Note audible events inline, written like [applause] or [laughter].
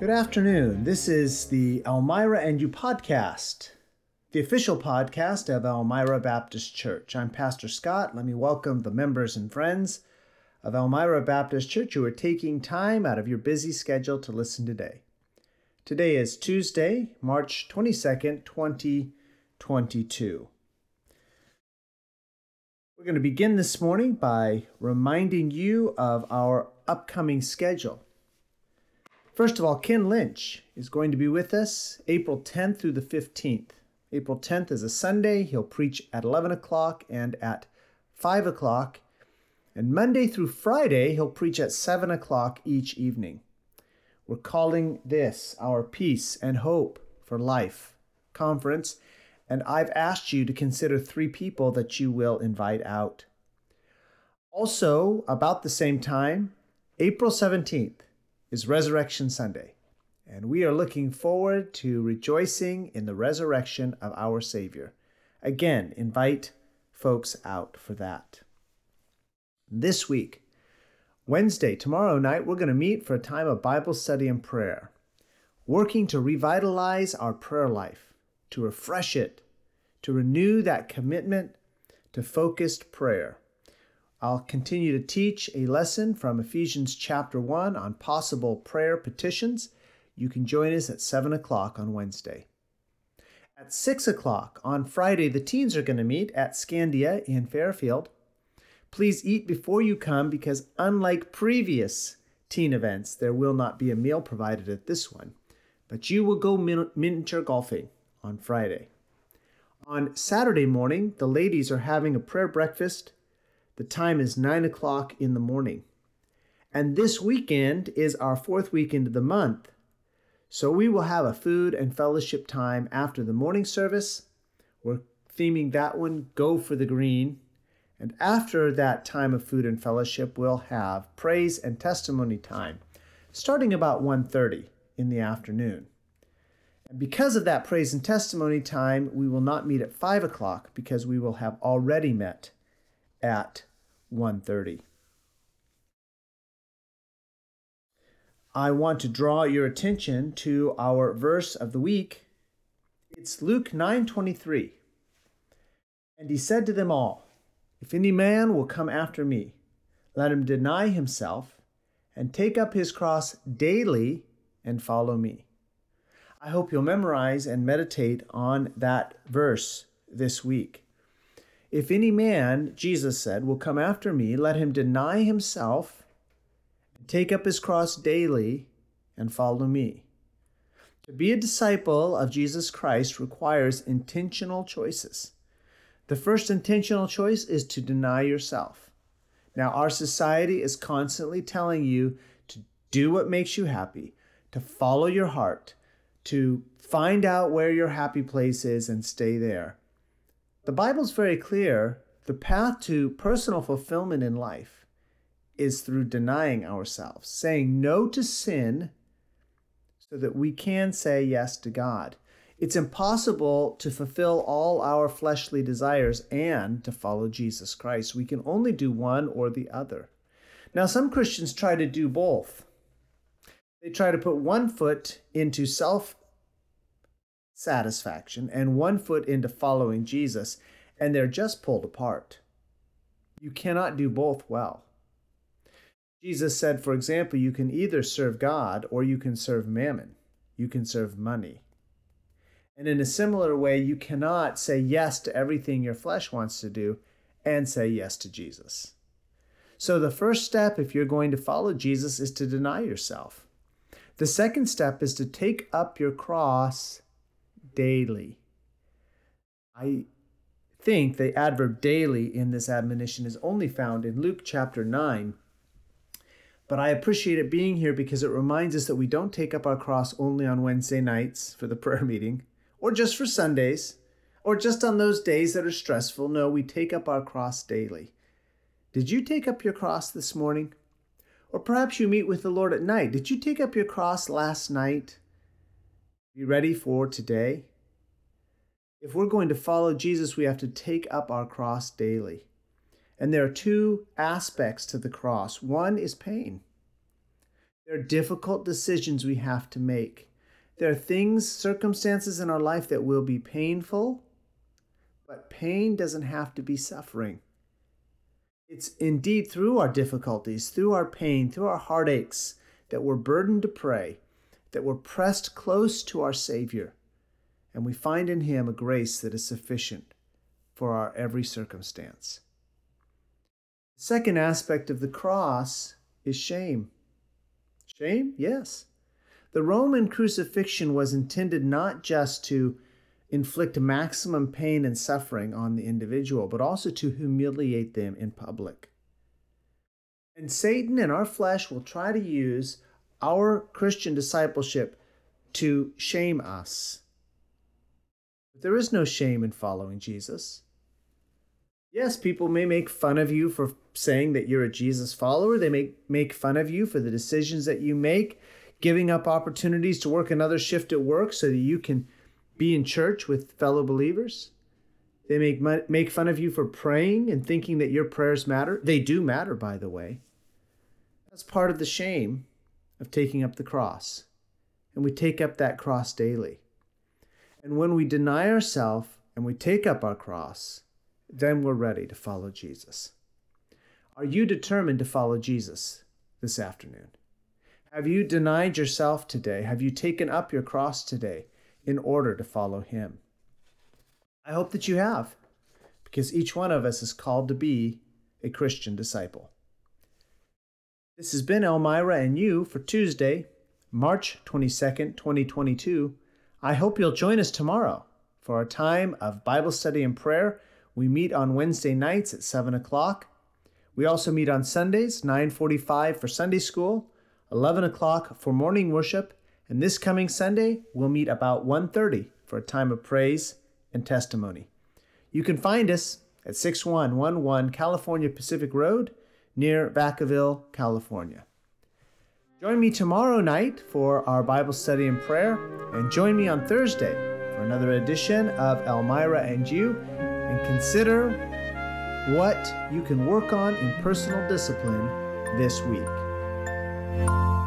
Good afternoon. This is the Elmira and You podcast, the official podcast of Elmira Baptist Church. I'm Pastor Scott. Let me welcome the members and friends of Elmira Baptist Church who are taking time out of your busy schedule to listen today. Today is Tuesday, March 22nd, 2022. We're going to begin this morning by reminding you of our upcoming schedule. First of all, Ken Lynch is going to be with us April 10th through the 15th. April 10th is a Sunday. He'll preach at 11 o'clock and at 5 o'clock. And Monday through Friday, he'll preach at 7 o'clock each evening. We're calling this our Peace and Hope for Life conference, and I've asked you to consider three people that you will invite out. Also, about the same time, April 17th, is Resurrection Sunday, and we are looking forward to rejoicing in the resurrection of our Savior. Again, invite folks out for that. This week, Wednesday, tomorrow night, we're going to meet for a time of Bible study and prayer, working to revitalize our prayer life, to refresh it, to renew that commitment to focused prayer. I'll continue to teach a lesson from Ephesians chapter 1 on possible prayer petitions. You can join us at 7 o'clock on Wednesday. At 6 o'clock on Friday, the teens are going to meet at Scandia in Fairfield. Please eat before you come because, unlike previous teen events, there will not be a meal provided at this one. But you will go min- miniature golfing on Friday. On Saturday morning, the ladies are having a prayer breakfast the time is 9 o'clock in the morning. And this weekend is our fourth weekend of the month. So we will have a food and fellowship time after the morning service. We're theming that one Go for the Green. And after that time of food and fellowship, we'll have praise and testimony time, starting about 1:30 in the afternoon. And because of that praise and testimony time, we will not meet at 5 o'clock because we will have already met at 130. I want to draw your attention to our verse of the week. It's Luke 9:23. And he said to them all, If any man will come after me, let him deny himself and take up his cross daily and follow me. I hope you'll memorize and meditate on that verse this week. If any man, Jesus said, will come after me, let him deny himself, take up his cross daily, and follow me. To be a disciple of Jesus Christ requires intentional choices. The first intentional choice is to deny yourself. Now, our society is constantly telling you to do what makes you happy, to follow your heart, to find out where your happy place is and stay there. The Bible's very clear. The path to personal fulfillment in life is through denying ourselves, saying no to sin so that we can say yes to God. It's impossible to fulfill all our fleshly desires and to follow Jesus Christ. We can only do one or the other. Now, some Christians try to do both. They try to put one foot into self satisfaction and one foot into following Jesus, and they're just pulled apart. You cannot do both well. Jesus said, for example, you can either serve God or you can serve mammon. You can serve money. And in a similar way, you cannot say yes to everything your flesh wants to do and say yes to Jesus. So, the first step, if you're going to follow Jesus, is to deny yourself. The second step is to take up your cross daily. I think the adverb daily in this admonition is only found in Luke chapter 9. But I appreciate it being here because it reminds us that we don't take up our cross only on Wednesday nights for the [laughs] prayer meeting, or just for Sundays, or just on those days that are stressful. No, we take up our cross daily. Did you take up your cross this morning? Or perhaps you meet with the Lord at night. Did you take up your cross last night? Be ready for today. If we're going to follow Jesus, we have to take up our cross daily. And there are two aspects to the cross one is pain. There are difficult decisions we have to make. There are things, circumstances in our life that will be painful, but pain doesn't have to be suffering. It's indeed through our difficulties, through our pain, through our heartaches, that we're burdened to pray, that we're pressed close to our Savior, and we find in Him a grace that is sufficient for our every circumstance. The second aspect of the cross is shame. Shame? Yes. The Roman crucifixion was intended not just to inflict maximum pain and suffering on the individual, but also to humiliate them in public. And Satan and our flesh will try to use our Christian discipleship to shame us. But there is no shame in following Jesus. Yes, people may make fun of you for saying that you're a Jesus follower. They may make fun of you for the decisions that you make, giving up opportunities to work another shift at work so that you can be in church with fellow believers. They make make fun of you for praying and thinking that your prayers matter. They do matter, by the way. That's part of the shame of taking up the cross. And we take up that cross daily. And when we deny ourselves and we take up our cross, then we're ready to follow Jesus. Are you determined to follow Jesus this afternoon? Have you denied yourself today? Have you taken up your cross today in order to follow Him? I hope that you have, because each one of us is called to be a Christian disciple. This has been Elmira and you for Tuesday, March 22nd, 2022. I hope you'll join us tomorrow for a time of Bible study and prayer we meet on Wednesday nights at 7 o'clock. We also meet on Sundays, 9:45 for Sunday school, 11 o'clock for morning worship, and this coming Sunday we'll meet about 1:30 for a time of praise and testimony. You can find us at 6111 California Pacific Road near Vacaville, California. Join me tomorrow night for our Bible study and prayer, and join me on Thursday for another edition of Elmira and You and consider what you can work on in personal discipline this week.